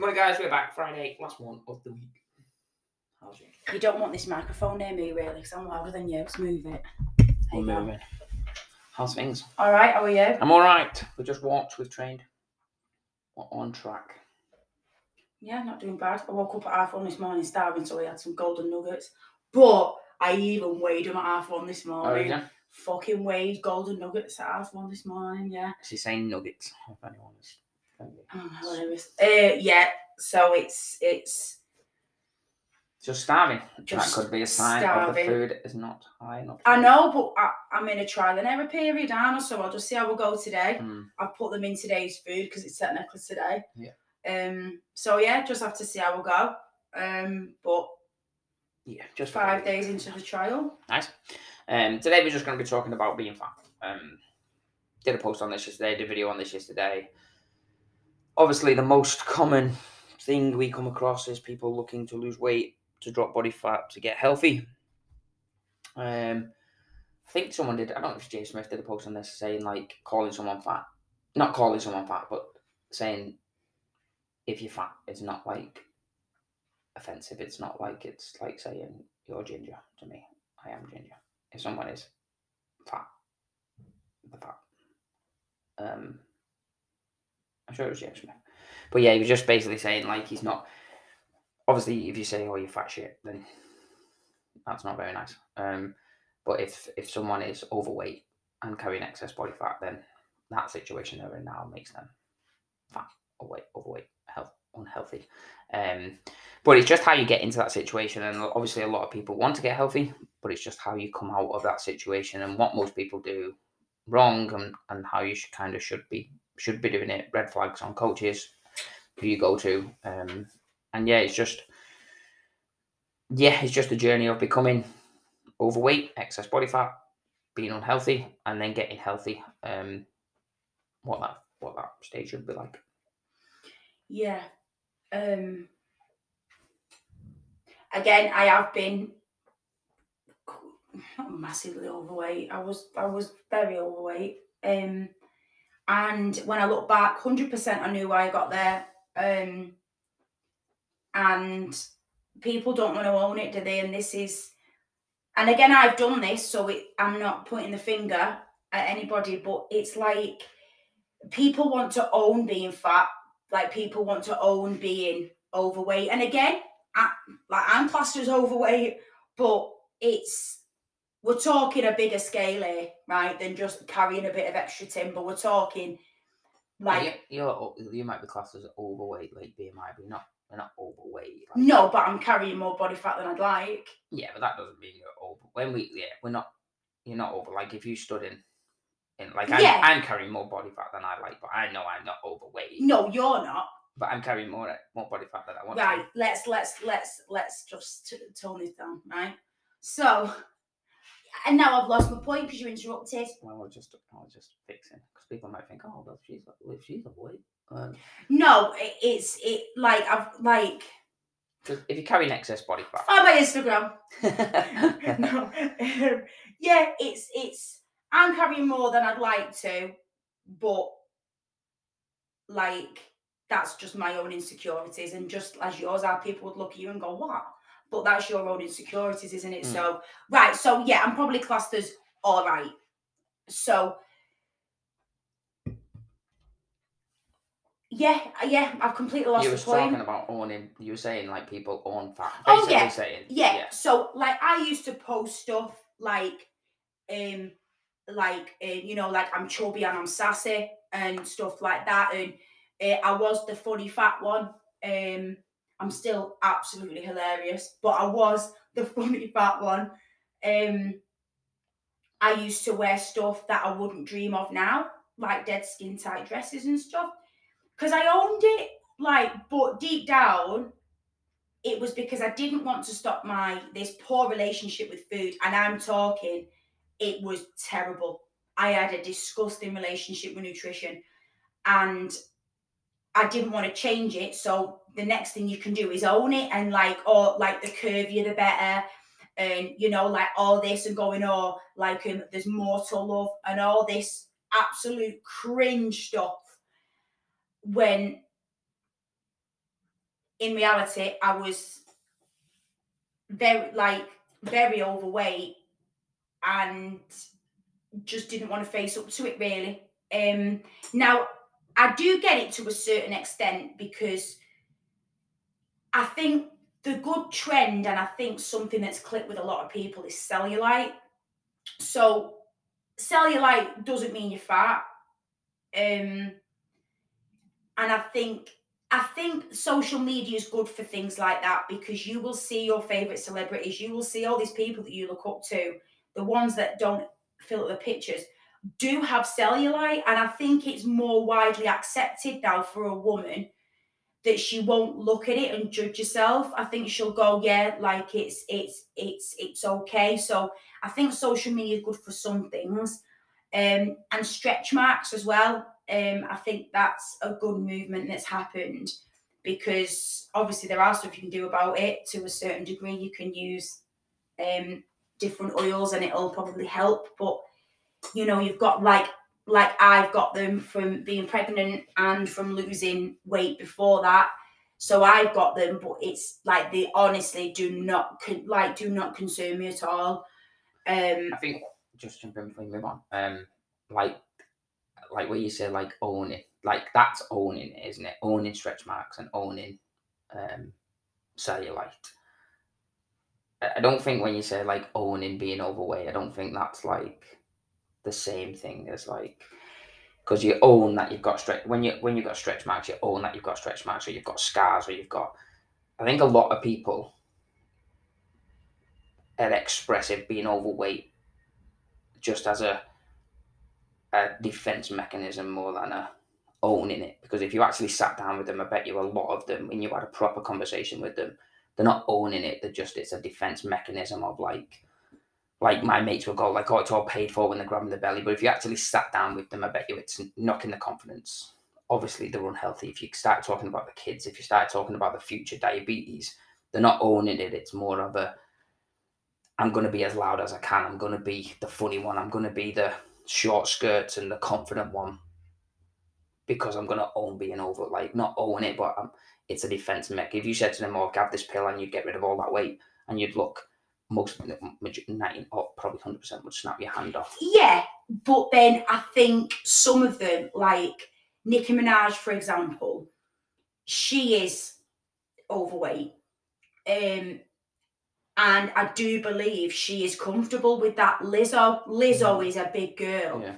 Right, guys, we're back Friday, last one of the week. How's you? You don't want this microphone near me, really, because I'm louder than you. Let's move it. There We're you go. moving. How's things? All right, how are you? I'm all right. We just walked. We've trained. We're on track. Yeah, not doing bad. I woke up at half one this morning starving, so I had some golden nuggets. But I even weighed them at half one this Oh, morning. yeah. Fucking weighed golden nuggets at half one this morning, yeah. She's saying nuggets. If anyone is. Oh, hilarious. Uh, yeah, so it's it's Just starving. Just that could be a sign of the food is not high enough. I know, but I, I'm in a trial and error period, aren't I? So I'll just see how we go today. Hmm. I've put them in today's food because it's set necklace today. Yeah. Um. So yeah, just have to see how we go. Um. But Yeah, just five days into the trial. Nice. Um, today we're just going to be talking about being fat. Um, did a post on this yesterday, did a video on this yesterday. Obviously, the most common thing we come across is people looking to lose weight, to drop body fat, to get healthy. Um, I think someone did. I don't know if Jay Smith did a post on this saying like calling someone fat, not calling someone fat, but saying if you're fat, it's not like offensive. It's not like it's like saying you're ginger to me. I am ginger. If someone is fat, the fat. Um, I'm sure it was James Smith, but yeah, he was just basically saying like he's not. Obviously, if you say oh you fat shit, then that's not very nice. Um, but if if someone is overweight and carrying excess body fat, then that situation they're in now makes them fat, overweight, overweight, health, unhealthy. Um, but it's just how you get into that situation, and obviously a lot of people want to get healthy, but it's just how you come out of that situation and what most people do wrong, and, and how you should kind of should be should be doing it. Red flags on coaches who you go to, um, and yeah, it's just yeah, it's just a journey of becoming overweight, excess body fat, being unhealthy, and then getting healthy. Um, what that what that stage should be like. Yeah. Um. Again, I have been massively overweight. I was I was very overweight. Um. And when I look back, hundred percent, I knew why I got there. Um. And people don't want to own it, do they? And this is, and again, I've done this, so it, I'm not pointing the finger at anybody, but it's like people want to own being fat like people want to own being overweight and again I, like i'm classed as overweight but it's we're talking a bigger scale here right than just carrying a bit of extra timber we're talking Like like you, you're, you might be classed as overweight, like BMI, but you're not. You're not overweight. Like, no but i'm carrying more body fat than i'd like Yeah, but that doesn't mean you're over. When we, yeah, we're not. You're not over. Like if you stood in, in like I'm, Yeah. I'm carrying more body fat than I like, but I know I'm not overweight. no you're not But I'm carrying more more body fat than I want. right let's let's let's let's just t- tone this down right so and now i've lost my point because you interrupted Well, I was just, I was just fixing because people might think, oh, well, she's, well, she's overweight. Um, no it, it's it like i've like. if you carry carrying excess body fat, find my instagram no. um, yeah, it's it's I'm carrying more than I'd like to, but like that's just my own insecurities, and just as yours are, people would look at you and go, "What?" But that's your own insecurities, isn't it? Mm. So right, so yeah, I'm probably classed as all right. So yeah, yeah, I've completely lost you the point. talking about owning. You were saying like people own fat. Oh, yeah, saying yeah, so like i used to post stuff like um like uh, you know like i'm chubby and i'm sassy and stuff like that and uh, i was the funny fat one um i'm still absolutely hilarious but i was the funny fat one. Um i used to wear stuff that i wouldn't dream of now like dead skin tight dresses and stuff. Because i owned it like but deep down it was because I didn't want to stop my this poor relationship with food, and I'm talking, it was terrible. I had a disgusting relationship with nutrition, and I didn't want to change it. So the next thing you can do is own it, and like, or like the curvier the better, and you know, like all this and going, oh, like um, there's more to love, and all this absolute cringe stuff. When in reality, I was very like very overweight and just didn't want to face up to it really. Um, now I do get it to a certain extent because I think the good trend, and I think something that's clicked with a lot of people is cellulite. So cellulite doesn't mean you're fat. Um, and I think I think social media is good for things like that because you will see your favorite celebrities, you will see all these people that you look up to, the ones that don't fill up the pictures do have cellulite, and I think it's more widely accepted now for a woman that she won't look at it and judge herself. I think she'll go, yeah, like it's it's it's it's okay. So I think social media is good for some things, um, and stretch marks as well. Um, I think that's a good movement that's happened because obviously there are stuff you can do about it to a certain degree. You can use um, different oils and it'll probably help, but you know, you've got like like I've got them from being pregnant and from losing weight before that. So I've got them, but it's like they honestly do not like do not concern me at all. Um, I think just jumping before move on, um, like like what you say, like owning, like that's owning isn't it? Owning stretch marks and owning um, cellulite. I don't think when you say like owning being overweight, I don't think that's like the same thing as like because you own that you've got stretch when you when you've got stretch marks, you own that you've got stretch marks, or you've got scars, or you've got. I think a lot of people are expressive being overweight just as a a defense mechanism more than a owning it. Because if you actually sat down with them, I bet you a lot of them, when you had a proper conversation with them, they're not owning it. They're just it's a defense mechanism of like like my mates will go like, oh, it's all paid for when they're grabbing the belly. But if you actually sat down with them, I bet you it's knocking the confidence. Obviously, they're unhealthy. If you start talking about the kids, if you start talking about the future diabetes, they're not owning it. It's more of a, I'm going to be as loud as I can. I'm going to be the funny one. I'm going to be the short skirts and the confident one because I'm going to own being over, like not own it, but um, it's a defense mech. If you said to them, oh, grab this pill and you'd get rid of all that weight and you'd look most ninety or probably hundred percent would snap your hand off. Yeah, but then I think some of them, like Nicki Minaj, for example, she is overweight, um, and I do believe she is comfortable with that. Lizzo, Lizzo mm. is a big girl, yeah.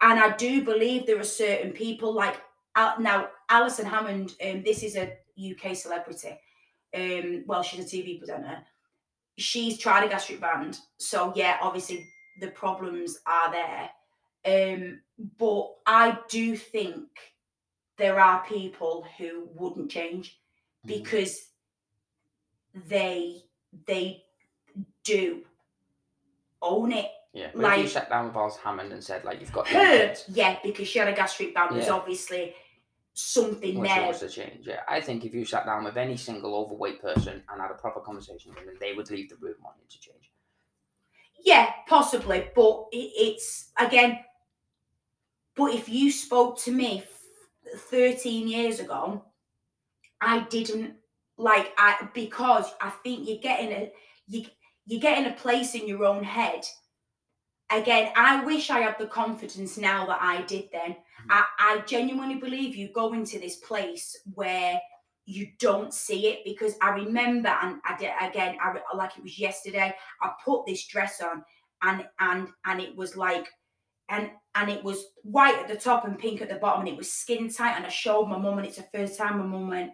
and I do believe there are certain people like uh, now Alison Hammond. Um, this is a UK celebrity. Um, well, she's a TV presenter she's tried a gastric band. So yeah, obviously the problems are there. Um, but I do think there are people who wouldn't change mm. because they they do own it. Yeah, but like, if you sat down with Alice Hammond and said like you've got her, yeah, because she had a gastric band, yeah. obviously something well, there. to change. Yeah, I think if you sat down with any single overweight person and had a proper conversation with them, they would leave the room wanting to change. Yeah, possibly, but it's again. But if you spoke to me thirteen years ago, I didn't like I because I think you're getting a you you're getting a place in your own head again, I wish I had the confidence now that I did then. Mm-hmm. I, I genuinely believe you go into this place where you don't see it because I remember and I did again I like it was yesterday I put this dress on and and and it was like and and it was white at the top and pink at the bottom and it was skin tight and I showed my mum and it's the first time my mum went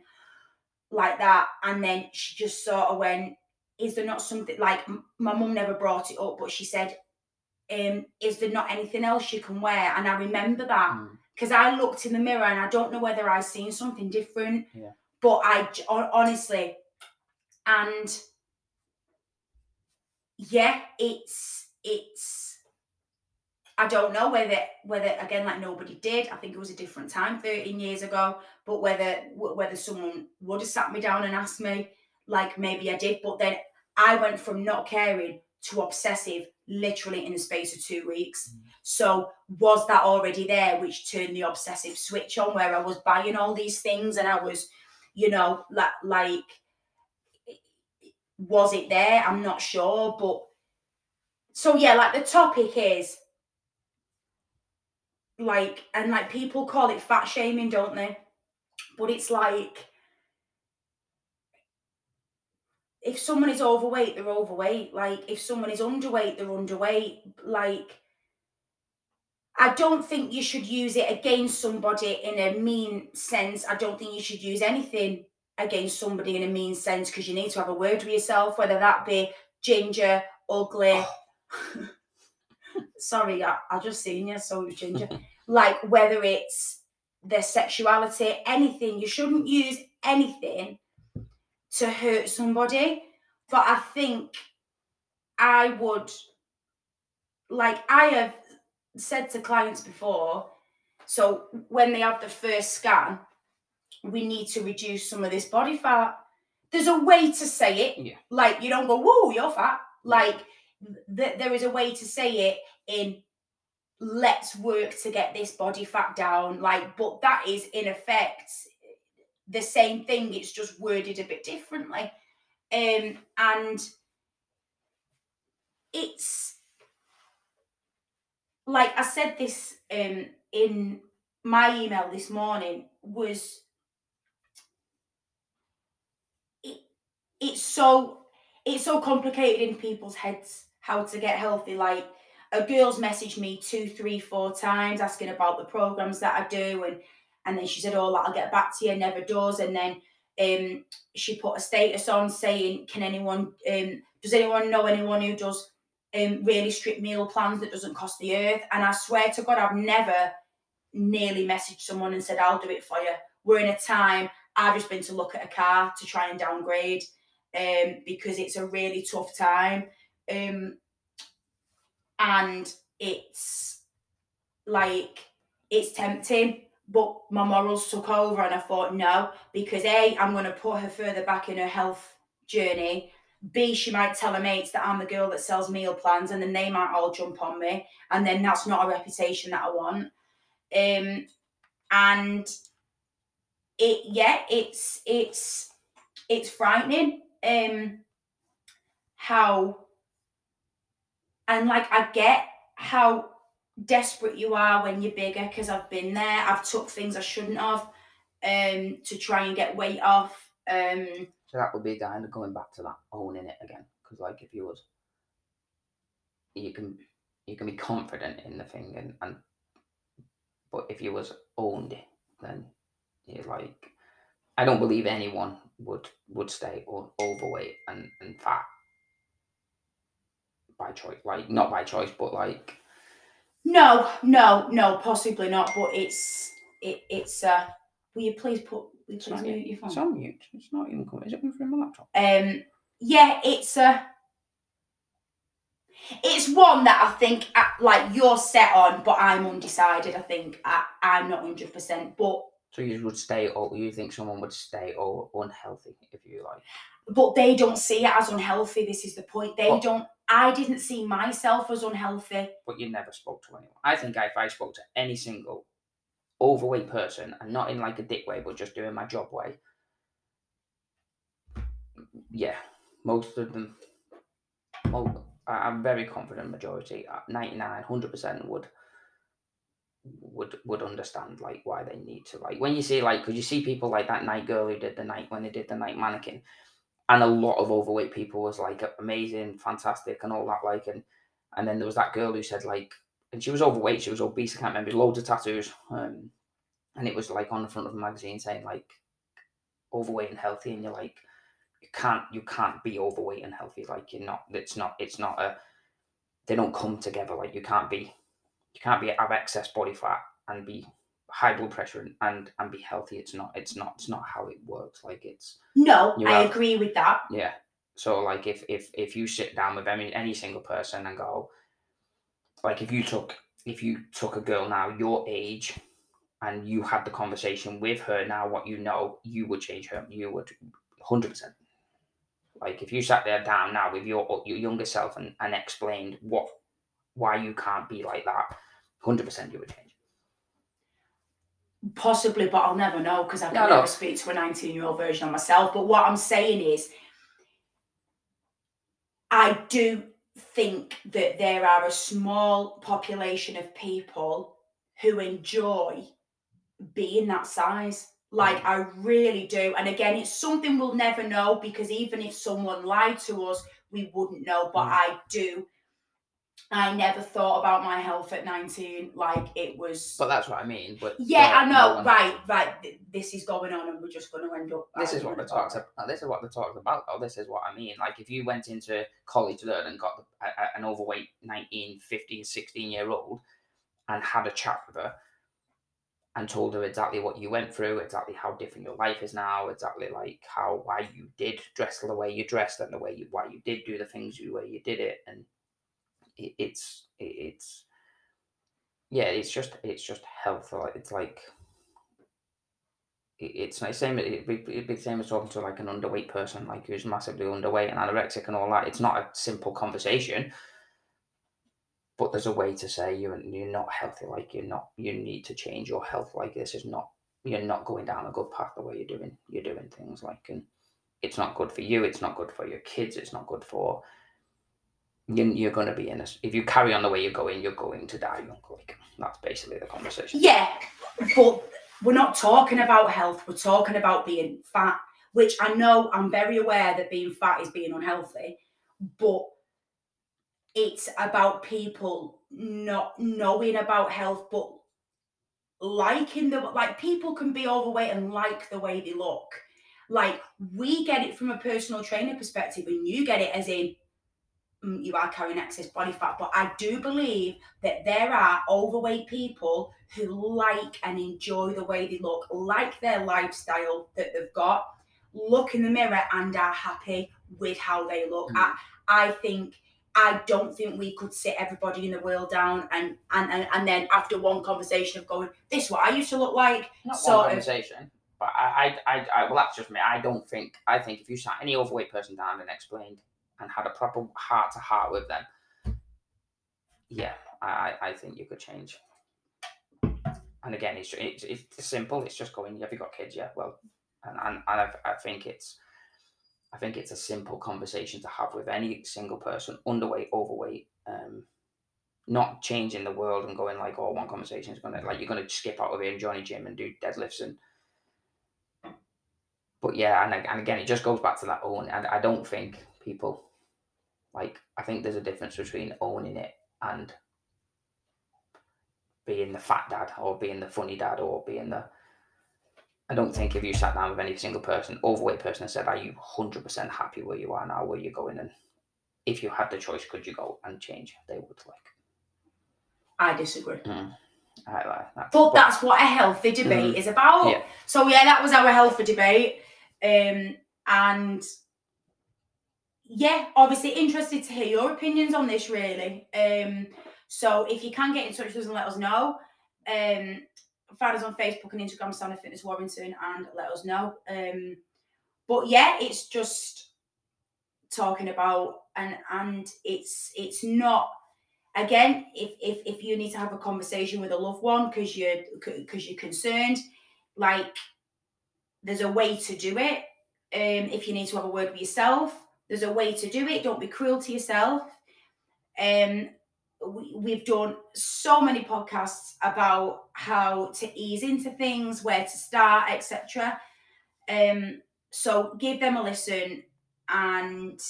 like that and then she just sort of went is there not something like my mum never brought it up but she said um, is there not anything else you can wear? And I remember that because mm. I looked in the mirror and I don't know whether I seen something different. Yeah. But I honestly, and yeah, it's it's. I don't know whether whether again like nobody did. I think it was a different time, thirteen years ago. But whether whether someone would have sat me down and asked me, like maybe I did. But then I went from not caring to obsessive literally in the space of two weeks. Mm. So was that already there, which turned the obsessive switch on where I was buying all these things and I was, you know, like like was it there? I'm not sure, but so yeah, like the topic is like and like people call it fat shaming, don't they? But it's like if someone is overweight, they're overweight. Like if someone is underweight, they're underweight. Like I don't think you should use it against somebody in a mean sense. I don't think you should use anything against somebody in a mean sense because you need to have a word with yourself, whether that be ginger, ugly. Oh. Sorry, I, I just seen you, so it was ginger. like whether it's their sexuality, anything. You shouldn't use anything to hurt somebody. But I think I would like I have said to clients before, so when they have the first scan, we need to reduce some of this body fat. There's a way to say it. Yeah. Like you don't go, whoa, you're fat. Like th- there is a way to say it in let's work to get this body fat down. Like, but that is in effect the same thing. It's just worded a bit differently. Um, and it's like I said this um in my email this morning was it, it's so it's so complicated in people's heads how to get healthy like a girl's messaged me two three four times asking about the programs that i do and and then she said oh i'll get back to you never does and then um she put a status on saying can anyone um does anyone know anyone who does um, really strict meal plans that doesn't cost the earth. And I swear to God, I've never nearly messaged someone and said, I'll do it for you. We're in a time, I've just been to look at a car to try and downgrade um, because it's a really tough time. Um, and it's like, it's tempting, but my morals took over and I thought, no, because A, I'm going to put her further back in her health journey B, she might tell her mates that I'm the girl that sells meal plans, and then they might all jump on me, and then that's not a reputation that I want. Um, and it, yeah, it's it's it's frightening. Um, how and like I get how desperate you are when you're bigger because I've been there. I've took things I shouldn't have um to try and get weight off. Um so that would be kind of going back to that owning it again. Because like if you was, you can you can be confident in the thing and and, but if you was owned it, then you're like, I don't believe anyone would would stay overweight and and fat by choice. Like not by choice, but like. No, no, no, possibly not. But it's it it's uh. Will you please put it's on mute your phone. It's on mute. It's not even coming. Is it coming from my laptop? Um, yeah, it's a. It's one that I think uh, like you're set on, but I'm undecided. I think I, I'm not hundred percent, but so you would stay, or you think someone would stay, or unhealthy if you like. But they don't see it as unhealthy. This is the point. They don't. I didn't see myself as unhealthy. But you never spoke to anyone. I think if I spoke to any single overweight person and not in like a dick way, but just doing my job way, yeah, most of them, I'm very confident majority, uh, 99, 100% would would would understand like why they need to like when you see like because you see people like that Nike girl who did the Nike when they did the Nike mannequin and a lot of overweight people was like amazing fantastic and all that like and and then there was that girl who said like and she was overweight, she was obese, I can't remember, loads of tattoos. Um, and it was like on the front of the magazine saying like overweight and healthy, and you're like, you can't you can't be overweight and healthy. Like you're not. It's not. It's not a. They don't come together. Like you can't be. You can't be have excess body fat and be high blood pressure and, and and be healthy. It's not. It's not. It's not how it works. Like it's. No, I have, agree with that. Yeah. So like if if if you sit down with any any single person and go, like if you took if you took a girl now your age and you had the conversation with her now what you know you would change her you would 100% like if you sat there down now with your your younger self and, and explained what why you can't be like that 100% you would change Possibly, but I'll never know because I can No, never no. speak to a 19 year old version of myself. But what I'm saying is, I do think that there are a small population of people who enjoy being that size. Like, I really do. And again, it's something we'll never know because even if someone lied to us, we wouldn't know. But Mm. I do. I never thought about my health at 19 like it was. But that's what I mean. But Yeah, no- I know. no one- right, right. This is going on, and we're just going to end up. This is what the talks about. This is what the talks about. Though this is what I mean. Like if you went into college learn and got a, a- an overweight 19, 15, 16 year old and had a chat with her and told her exactly what you went through, exactly how different your life is now, exactly like how why you did dress the way you dressed and the way you why you did do the things you way you did it, and it's it's yeah, it's just it's just health. like, It's like it's the same. It'd be, it'd be the same as talking to like an underweight person, like who's massively underweight and anorexic and all that. It's not a simple conversation, but there's a way to say you're you're not healthy. Like you're not. You need to change your health. Like this is not. You're not going down a good path the way you're doing. You're doing things like and it's not good for you. It's not good for your kids. It's not good for. You, you're going to be in this. If you carry on the way you're going, you're going to die young. Like that's basically the conversation. Yeah, but we're not talking about health. We're talking about being fat, which I know I'm very aware that being fat is being unhealthy, but it's about people not knowing about health, but liking the like people can be overweight and like the way they look. Like we get it from a personal trainer perspective, and you get it as in you are carrying excess body fat. But I do believe that there are overweight people who like and enjoy the way they look, like their lifestyle that they've got, look in the mirror and are happy with how they look. Mm. I, I think I don't think we could sit everybody in the world down and and, and and then after one conversation of going, this is what I used to look like. not one of- conversation. But I, I, I, I, well, that's just me. I don't think. I think if you sat any overweight person down and explained and had a proper heart to heart with them, yeah, I, I think you could change. And again, it's it's, it's simple. It's just going. Have you got kids? Yeah. Well, and and, and I, I think it's. I think it's a simple conversation to have with any single person, underweight, overweight, um, not changing the world and going like, oh, one conversation is gonna like you're gonna skip out of here and join a gym and do deadlifts and. But yeah, and, and again, it just goes back to that own. And I don't think people, like, I think there's a difference between owning it and being the fat dad or being the funny dad or being the. I don't think if you sat down with any single person, overweight person, and said, "Are you hundred percent happy where you are now? Where you're going?" and if you had the choice, could you go and change? They would like. I disagree. I like that. But that's what a healthy debate is about. Yeah. So yeah, that was our healthy debate. Um, and yeah, obviously interested to hear your opinions on this really. Um, so if you can get in touch with us and let us know, um, find us on Facebook and Instagram, Santa Fitness Warrington, and let us know. Um, but yeah, it's just talking about and and it's it's not again if if if you need to have a conversation with a loved one because you're because you're concerned like there's a way to do it um if you need to have a word with yourself there's a way to do it don't be cruel to yourself um we, we've done so many podcasts about how to ease into things where to start etc um so give them a listen and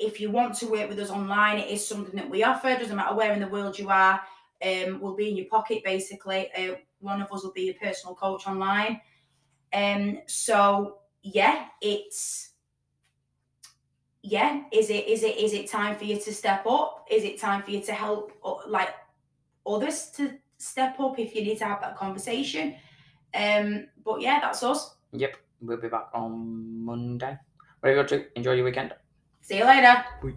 if you want to work with us online, it is something that we offer. Doesn't matter where in the world you are, um, we'll be in your pocket basically. Uh, one of us will be your personal coach online. Um, so yeah, it's yeah. Is it is it is it time for you to step up? Is it time for you to help o- like others to step up if you need to have that conversation? Um, but yeah, that's us. Yep, we'll be back on Monday. Very good. To enjoy your weekend. See you later. Bye.